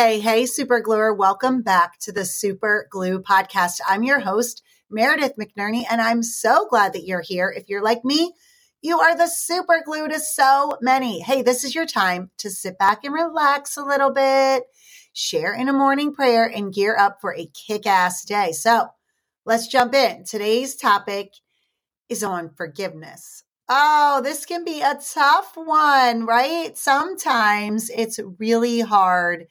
Hey, hey, Super Gluer. Welcome back to the Super Glue podcast. I'm your host, Meredith McNerney, and I'm so glad that you're here. If you're like me, you are the super glue to so many. Hey, this is your time to sit back and relax a little bit, share in a morning prayer, and gear up for a kick ass day. So let's jump in. Today's topic is on forgiveness. Oh, this can be a tough one, right? Sometimes it's really hard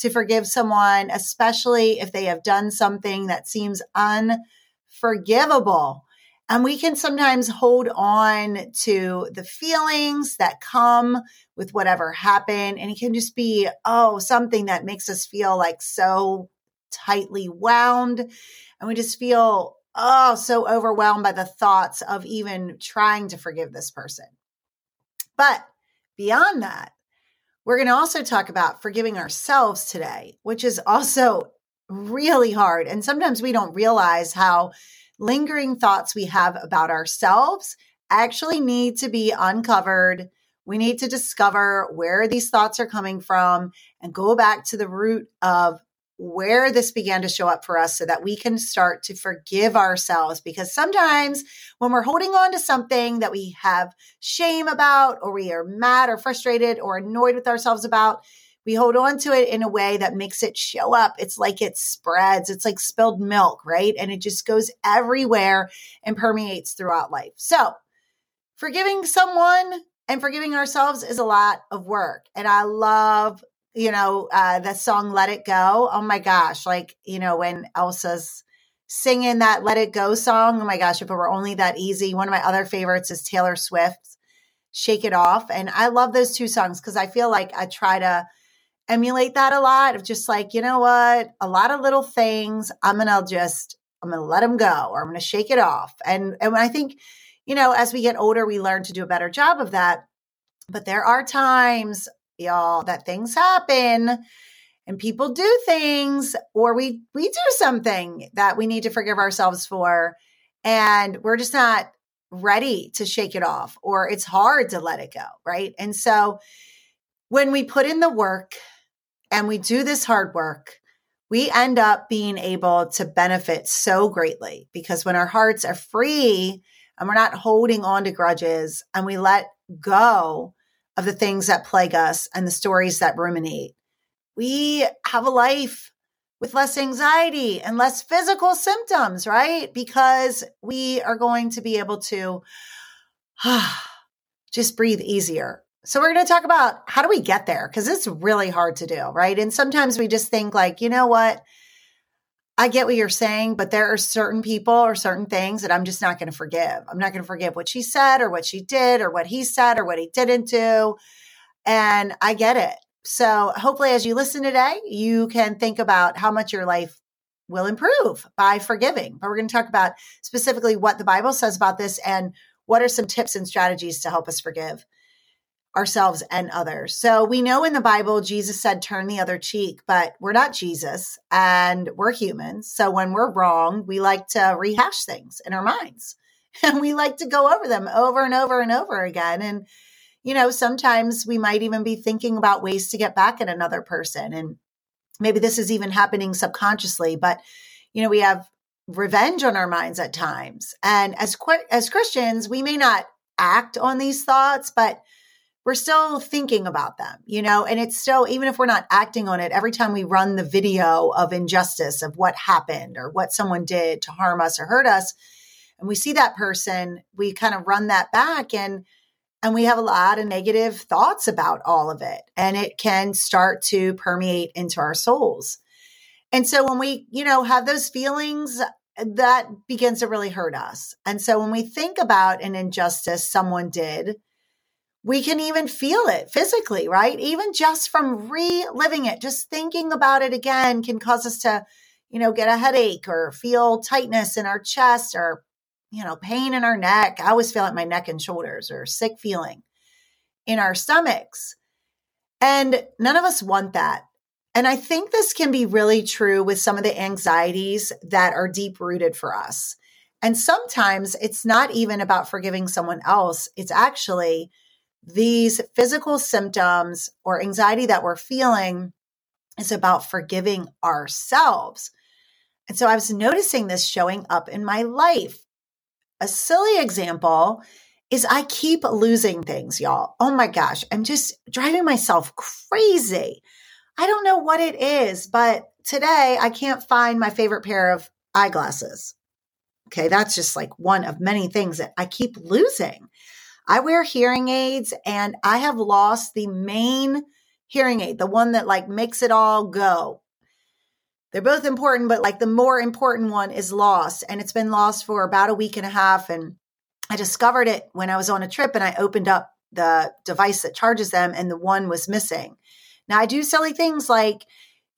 to forgive someone, especially if they have done something that seems unforgivable. And we can sometimes hold on to the feelings that come with whatever happened. And it can just be, oh, something that makes us feel like so tightly wound. And we just feel, oh, so overwhelmed by the thoughts of even trying to forgive this person. But beyond that, we're going to also talk about forgiving ourselves today, which is also really hard. And sometimes we don't realize how lingering thoughts we have about ourselves actually need to be uncovered. We need to discover where these thoughts are coming from and go back to the root of where this began to show up for us so that we can start to forgive ourselves. Because sometimes when we're holding on to something that we have shame about, or we are mad or frustrated or annoyed with ourselves about, we hold on to it in a way that makes it show up. It's like it spreads. It's like spilled milk, right? And it just goes everywhere and permeates throughout life. So, forgiving someone and forgiving ourselves is a lot of work. And I love you know, uh, the song Let It Go. Oh my gosh. Like, you know, when Elsa's singing that Let It Go song. Oh my gosh, if it were only that easy. One of my other favorites is Taylor Swift's Shake It Off. And I love those two songs because I feel like I try to emulate that a lot of just like, you know what? A lot of little things. I'm going to just, I'm going to let them go or I'm going to shake it off. And, and I think, you know, as we get older, we learn to do a better job of that. But there are times y'all, that things happen and people do things or we we do something that we need to forgive ourselves for and we're just not ready to shake it off or it's hard to let it go, right? And so when we put in the work and we do this hard work, we end up being able to benefit so greatly because when our hearts are free and we're not holding on to grudges and we let go of the things that plague us and the stories that ruminate. We have a life with less anxiety and less physical symptoms, right? Because we are going to be able to just breathe easier. So, we're going to talk about how do we get there? Because it's really hard to do, right? And sometimes we just think, like, you know what? I get what you're saying, but there are certain people or certain things that I'm just not going to forgive. I'm not going to forgive what she said or what she did or what he said or what he didn't do. And I get it. So hopefully, as you listen today, you can think about how much your life will improve by forgiving. But we're going to talk about specifically what the Bible says about this and what are some tips and strategies to help us forgive ourselves and others. So we know in the Bible, Jesus said, turn the other cheek, but we're not Jesus and we're humans. So when we're wrong, we like to rehash things in our minds and we like to go over them over and over and over again. And, you know, sometimes we might even be thinking about ways to get back at another person. And maybe this is even happening subconsciously, but, you know, we have revenge on our minds at times. And as, as Christians, we may not act on these thoughts, but we're still thinking about them, you know, and it's still, even if we're not acting on it, every time we run the video of injustice of what happened or what someone did to harm us or hurt us, and we see that person, we kind of run that back and, and we have a lot of negative thoughts about all of it. And it can start to permeate into our souls. And so when we, you know, have those feelings, that begins to really hurt us. And so when we think about an injustice someone did, we can even feel it physically, right? Even just from reliving it, just thinking about it again can cause us to, you know, get a headache or feel tightness in our chest or, you know, pain in our neck. I always feel it in my neck and shoulders or sick feeling in our stomachs. And none of us want that. And I think this can be really true with some of the anxieties that are deep rooted for us. And sometimes it's not even about forgiving someone else. It's actually these physical symptoms or anxiety that we're feeling is about forgiving ourselves. And so I was noticing this showing up in my life. A silly example is I keep losing things, y'all. Oh my gosh, I'm just driving myself crazy. I don't know what it is, but today I can't find my favorite pair of eyeglasses. Okay, that's just like one of many things that I keep losing. I wear hearing aids and I have lost the main hearing aid, the one that like makes it all go. They're both important, but like the more important one is lost. And it's been lost for about a week and a half. And I discovered it when I was on a trip and I opened up the device that charges them and the one was missing. Now I do silly things like,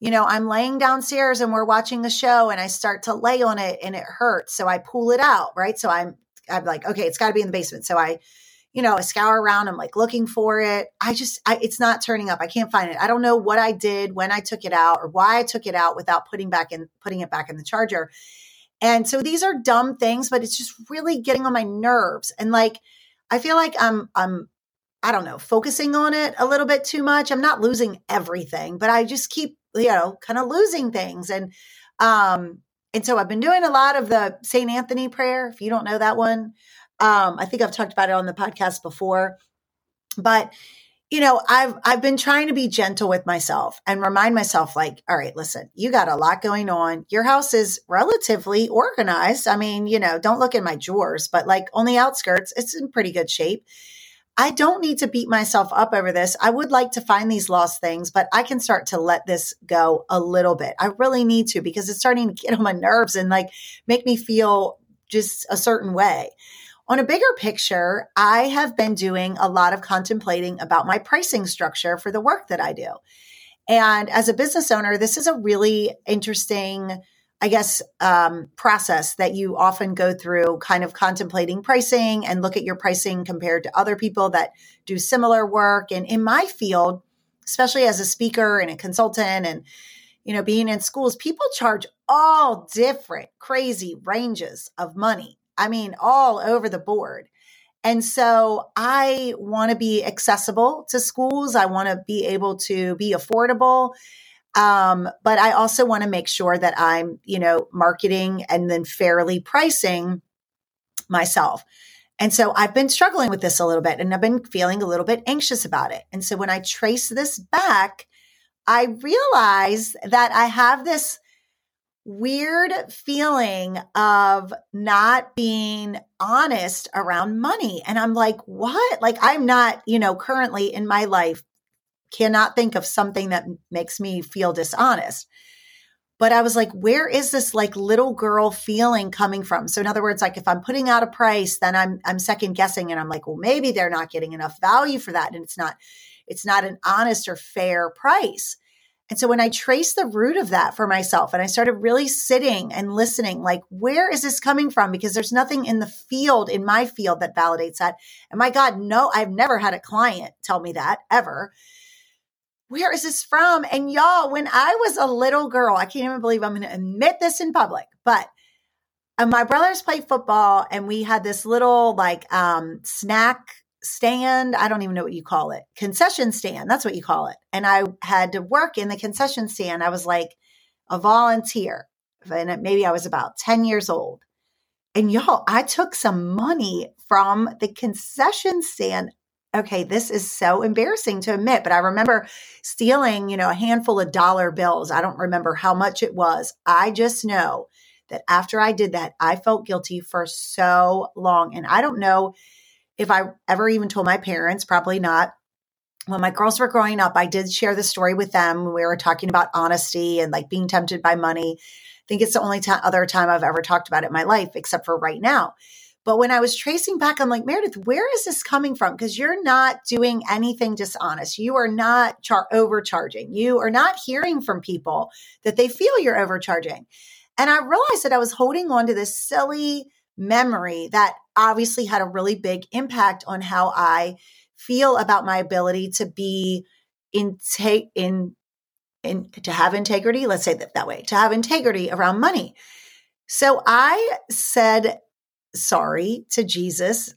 you know, I'm laying downstairs and we're watching a show and I start to lay on it and it hurts. So I pull it out, right? So I'm I'm like, okay, it's got to be in the basement. So I you know, I scour around. I'm like looking for it. I just, I, it's not turning up. I can't find it. I don't know what I did when I took it out or why I took it out without putting back in, putting it back in the charger. And so these are dumb things, but it's just really getting on my nerves. And like, I feel like I'm, I'm, I don't know, focusing on it a little bit too much. I'm not losing everything, but I just keep, you know, kind of losing things. And, um, and so I've been doing a lot of the St. Anthony prayer. If you don't know that one, um, I think I've talked about it on the podcast before, but you know, I've I've been trying to be gentle with myself and remind myself like, all right, listen, you got a lot going on. Your house is relatively organized. I mean, you know, don't look at my drawers, but like on the outskirts, it's in pretty good shape. I don't need to beat myself up over this. I would like to find these lost things, but I can start to let this go a little bit. I really need to because it's starting to get on my nerves and like make me feel just a certain way. On a bigger picture, I have been doing a lot of contemplating about my pricing structure for the work that I do. And as a business owner, this is a really interesting, I guess, um, process that you often go through, kind of contemplating pricing and look at your pricing compared to other people that do similar work. And in my field, especially as a speaker and a consultant and you know being in schools people charge all different crazy ranges of money I mean, all over the board. And so I want to be accessible to schools. I want to be able to be affordable. Um, but I also want to make sure that I'm, you know, marketing and then fairly pricing myself. And so I've been struggling with this a little bit and I've been feeling a little bit anxious about it. And so when I trace this back, I realize that I have this weird feeling of not being honest around money. And I'm like, what? Like, I'm not, you know, currently in my life, cannot think of something that makes me feel dishonest. But I was like, where is this like little girl feeling coming from? So in other words, like if I'm putting out a price, then I'm I'm second guessing and I'm like, well, maybe they're not getting enough value for that. And it's not, it's not an honest or fair price. And so when I traced the root of that for myself and I started really sitting and listening, like, where is this coming from? Because there's nothing in the field, in my field, that validates that. And my God, no, I've never had a client tell me that ever. Where is this from? And y'all, when I was a little girl, I can't even believe I'm going to admit this in public, but uh, my brothers played football and we had this little like um, snack stand. I don't even know what you call it. Concession stand. That's what you call it. And I had to work in the concession stand. I was like a volunteer. And maybe I was about 10 years old. And y'all, I took some money from the concession stand. Okay, this is so embarrassing to admit, but I remember stealing, you know, a handful of dollar bills. I don't remember how much it was. I just know that after I did that, I felt guilty for so long. And I don't know if I ever even told my parents, probably not. When my girls were growing up, I did share the story with them. We were talking about honesty and like being tempted by money. I think it's the only t- other time I've ever talked about it in my life, except for right now. But when I was tracing back, I'm like, Meredith, where is this coming from? Because you're not doing anything dishonest. You are not char- overcharging. You are not hearing from people that they feel you're overcharging. And I realized that I was holding on to this silly memory that obviously had a really big impact on how I feel about my ability to be in take in in to have integrity let's say that that way to have integrity around money so i said sorry to jesus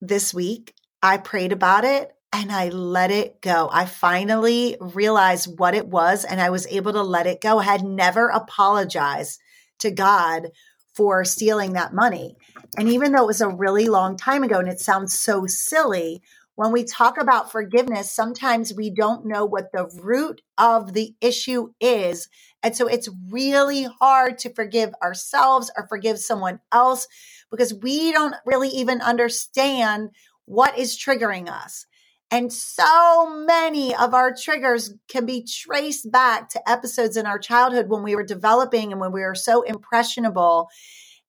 this week i prayed about it and I let it go. I finally realized what it was and I was able to let it go. I had never apologized to God for stealing that money. And even though it was a really long time ago and it sounds so silly, when we talk about forgiveness, sometimes we don't know what the root of the issue is. And so it's really hard to forgive ourselves or forgive someone else because we don't really even understand what is triggering us. And so many of our triggers can be traced back to episodes in our childhood when we were developing and when we were so impressionable.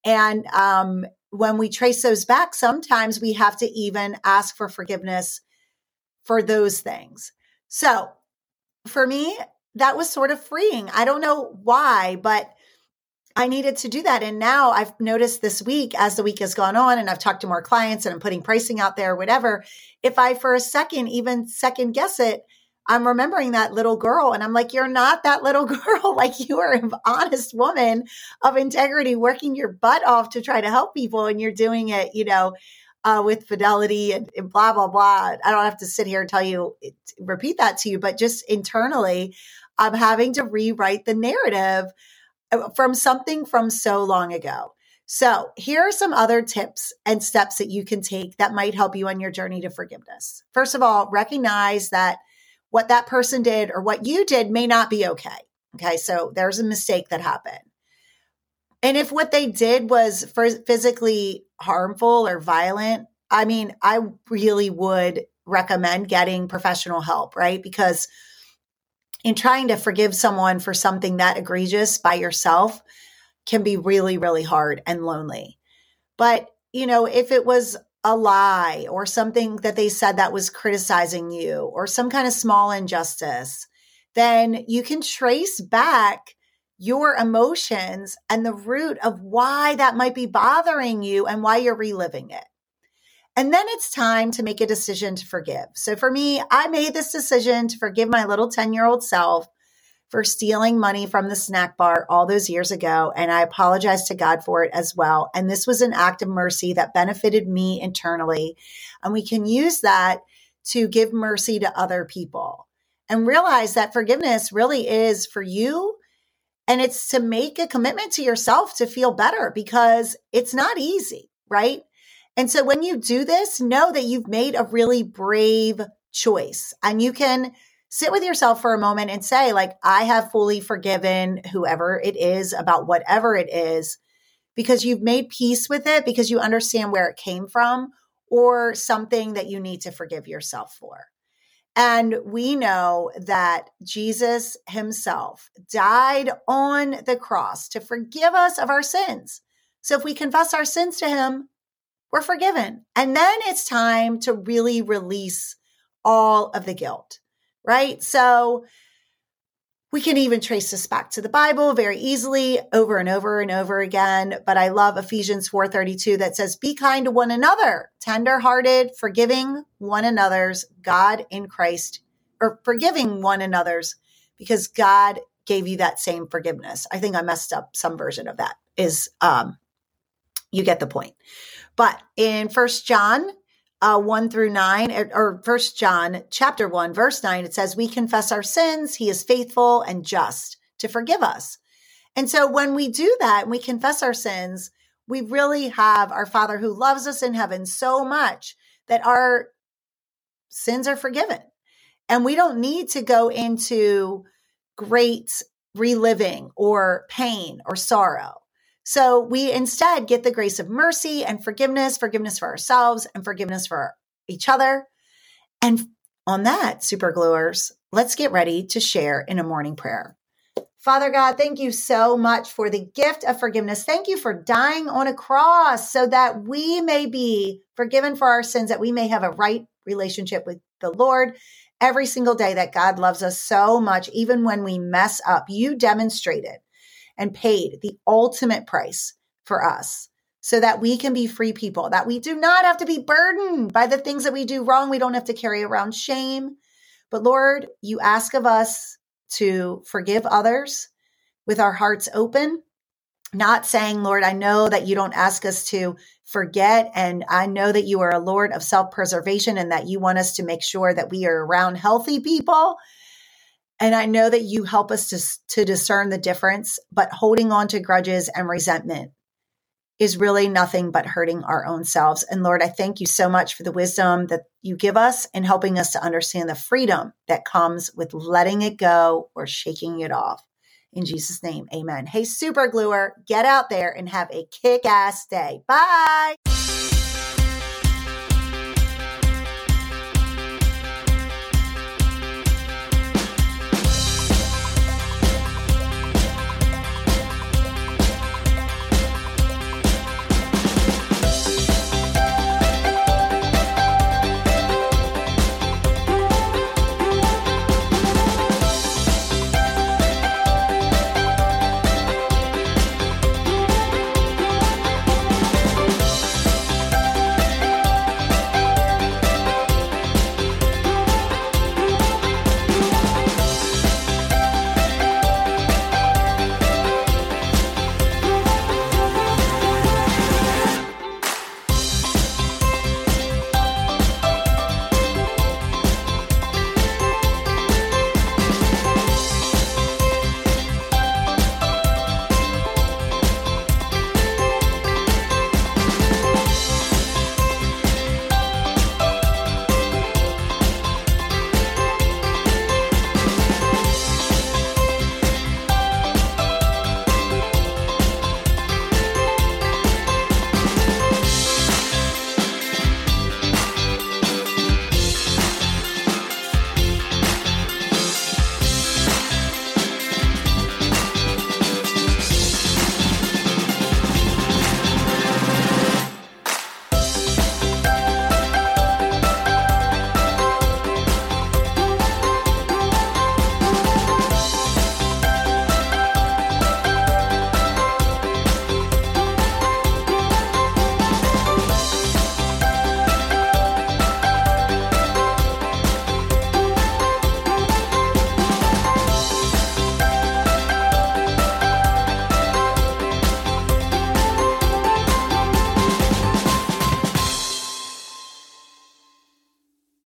And um, when we trace those back, sometimes we have to even ask for forgiveness for those things. So for me, that was sort of freeing. I don't know why, but I needed to do that. And now I've noticed this week, as the week has gone on, and I've talked to more clients and I'm putting pricing out there, whatever. If I, for a second, even second guess it, I'm remembering that little girl. And I'm like, you're not that little girl. like, you are an honest woman of integrity, working your butt off to try to help people. And you're doing it, you know, uh, with fidelity and, and blah, blah, blah. I don't have to sit here and tell you, repeat that to you, but just internally, I'm having to rewrite the narrative uh, from something from so long ago. So, here are some other tips and steps that you can take that might help you on your journey to forgiveness. First of all, recognize that what that person did or what you did may not be okay. Okay, so there's a mistake that happened. And if what they did was physically harmful or violent, I mean, I really would recommend getting professional help, right? Because in trying to forgive someone for something that egregious by yourself can be really, really hard and lonely. But, you know, if it was a lie or something that they said that was criticizing you or some kind of small injustice, then you can trace back your emotions and the root of why that might be bothering you and why you're reliving it. And then it's time to make a decision to forgive. So for me, I made this decision to forgive my little 10 year old self for stealing money from the snack bar all those years ago. And I apologize to God for it as well. And this was an act of mercy that benefited me internally. And we can use that to give mercy to other people and realize that forgiveness really is for you. And it's to make a commitment to yourself to feel better because it's not easy, right? And so when you do this, know that you've made a really brave choice and you can sit with yourself for a moment and say, like, I have fully forgiven whoever it is about whatever it is because you've made peace with it, because you understand where it came from, or something that you need to forgive yourself for. And we know that Jesus himself died on the cross to forgive us of our sins. So if we confess our sins to him, we're forgiven. And then it's time to really release all of the guilt, right? So we can even trace this back to the Bible very easily over and over and over again. But I love Ephesians 4:32 that says, be kind to one another, tenderhearted, forgiving one another's God in Christ, or forgiving one another's because God gave you that same forgiveness. I think I messed up some version of that is um you get the point. But in First John uh, 1 through 9, er, or First John chapter 1, verse 9, it says, We confess our sins. He is faithful and just to forgive us. And so when we do that, and we confess our sins, we really have our Father who loves us in heaven so much that our sins are forgiven. And we don't need to go into great reliving or pain or sorrow. So we instead get the grace of mercy and forgiveness, forgiveness for ourselves and forgiveness for each other. And on that, super gluers, let's get ready to share in a morning prayer. Father God, thank you so much for the gift of forgiveness. Thank you for dying on a cross so that we may be forgiven for our sins, that we may have a right relationship with the Lord every single day, that God loves us so much, even when we mess up. You demonstrated and paid the ultimate price for us so that we can be free people, that we do not have to be burdened by the things that we do wrong. We don't have to carry around shame. But Lord, you ask of us to forgive others with our hearts open, not saying, Lord, I know that you don't ask us to forget. And I know that you are a Lord of self preservation and that you want us to make sure that we are around healthy people. And I know that you help us to, to discern the difference, but holding on to grudges and resentment is really nothing but hurting our own selves. And Lord, I thank you so much for the wisdom that you give us in helping us to understand the freedom that comes with letting it go or shaking it off. In Jesus' name, amen. Hey, super gluer, get out there and have a kick ass day. Bye.